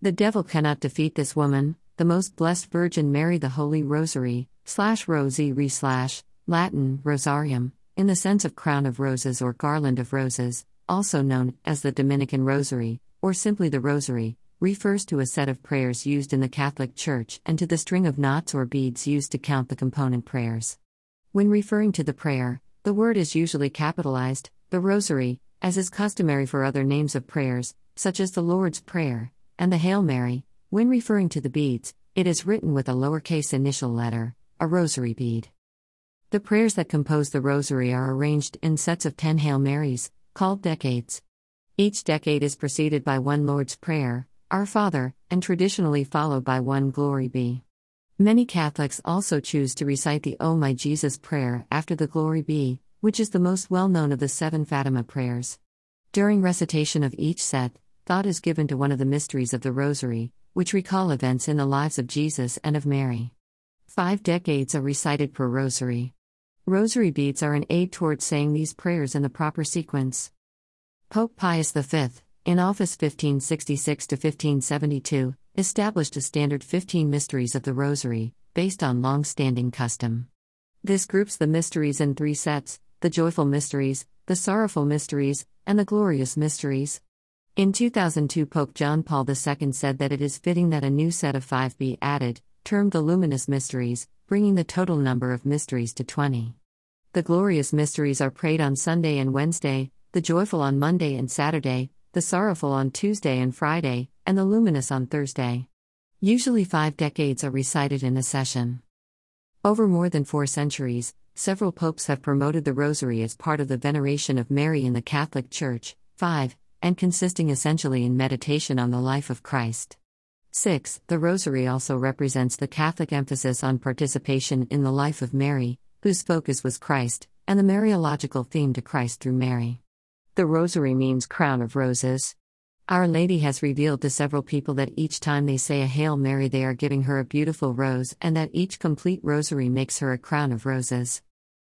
The devil cannot defeat this woman, the most blessed Virgin Mary, the Holy Rosary, slash rosary slash, Latin, rosarium, in the sense of crown of roses or garland of roses, also known as the Dominican Rosary, or simply the Rosary, refers to a set of prayers used in the Catholic Church and to the string of knots or beads used to count the component prayers. When referring to the prayer, the word is usually capitalized, the Rosary, as is customary for other names of prayers, such as the Lord's Prayer and the Hail Mary. When referring to the beads, it is written with a lowercase initial letter, a rosary bead. The prayers that compose the rosary are arranged in sets of 10 Hail Marys, called decades. Each decade is preceded by one Lord's Prayer, Our Father, and traditionally followed by one Glory Be. Many Catholics also choose to recite the O My Jesus prayer after the Glory Be, which is the most well known of the seven Fatima prayers. During recitation of each set, thought is given to one of the mysteries of the Rosary, which recall events in the lives of Jesus and of Mary. Five decades are recited per Rosary. Rosary beads are an aid towards saying these prayers in the proper sequence. Pope Pius V, in office 1566 to 1572, established a standard 15 mysteries of the Rosary, based on long standing custom. This groups the mysteries in three sets the joyful mysteries, the sorrowful mysteries, and the glorious mysteries. In 2002, Pope John Paul II said that it is fitting that a new set of five be added, termed the luminous mysteries, bringing the total number of mysteries to 20. The glorious mysteries are prayed on Sunday and Wednesday, the joyful on Monday and Saturday, the sorrowful on Tuesday and Friday, and the luminous on Thursday. Usually, five decades are recited in a session. Over more than four centuries, several popes have promoted the Rosary as part of the veneration of Mary in the Catholic Church. 5. And consisting essentially in meditation on the life of Christ. 6. The Rosary also represents the Catholic emphasis on participation in the life of Mary, whose focus was Christ, and the Mariological theme to Christ through Mary. The Rosary means crown of roses. Our Lady has revealed to several people that each time they say a Hail Mary, they are giving her a beautiful rose, and that each complete rosary makes her a crown of roses.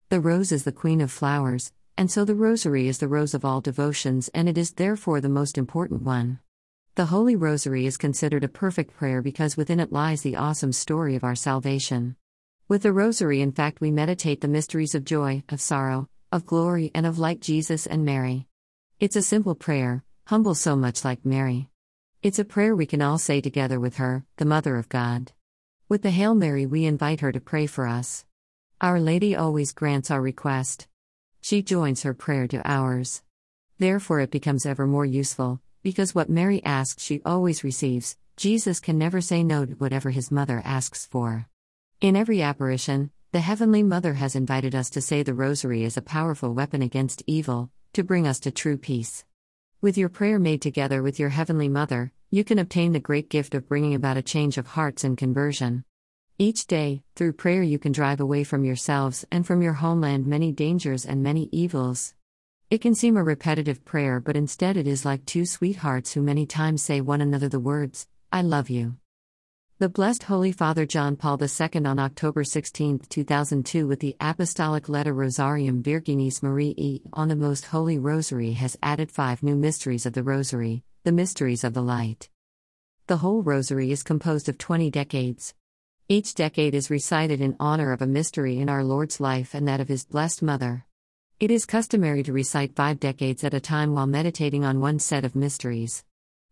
The rose is the queen of flowers, and so the rosary is the rose of all devotions, and it is therefore the most important one. The Holy Rosary is considered a perfect prayer because within it lies the awesome story of our salvation. With the Rosary, in fact, we meditate the mysteries of joy, of sorrow, of glory, and of like Jesus and Mary. It's a simple prayer, humble so much like Mary. It's a prayer we can all say together with her, the Mother of God. With the Hail Mary, we invite her to pray for us. Our Lady always grants our request. She joins her prayer to ours. Therefore, it becomes ever more useful, because what Mary asks, she always receives. Jesus can never say no to whatever his mother asks for. In every apparition, the Heavenly Mother has invited us to say the Rosary is a powerful weapon against evil, to bring us to true peace. With your prayer made together with your Heavenly Mother, you can obtain the great gift of bringing about a change of hearts and conversion. Each day, through prayer, you can drive away from yourselves and from your homeland many dangers and many evils. It can seem a repetitive prayer, but instead it is like two sweethearts who many times say one another the words, I love you. The Blessed Holy Father John Paul II on October 16, 2002, with the Apostolic Letter Rosarium Virginis Mariae on the Most Holy Rosary, has added five new mysteries of the Rosary, the mysteries of the light. The whole Rosary is composed of 20 decades. Each decade is recited in honor of a mystery in our Lord's life and that of His blessed Mother. It is customary to recite five decades at a time while meditating on one set of mysteries.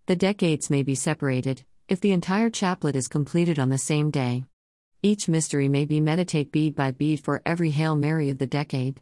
The decades may be separated, if the entire chaplet is completed on the same day. Each mystery may be meditate bead by bead for every Hail Mary of the decade.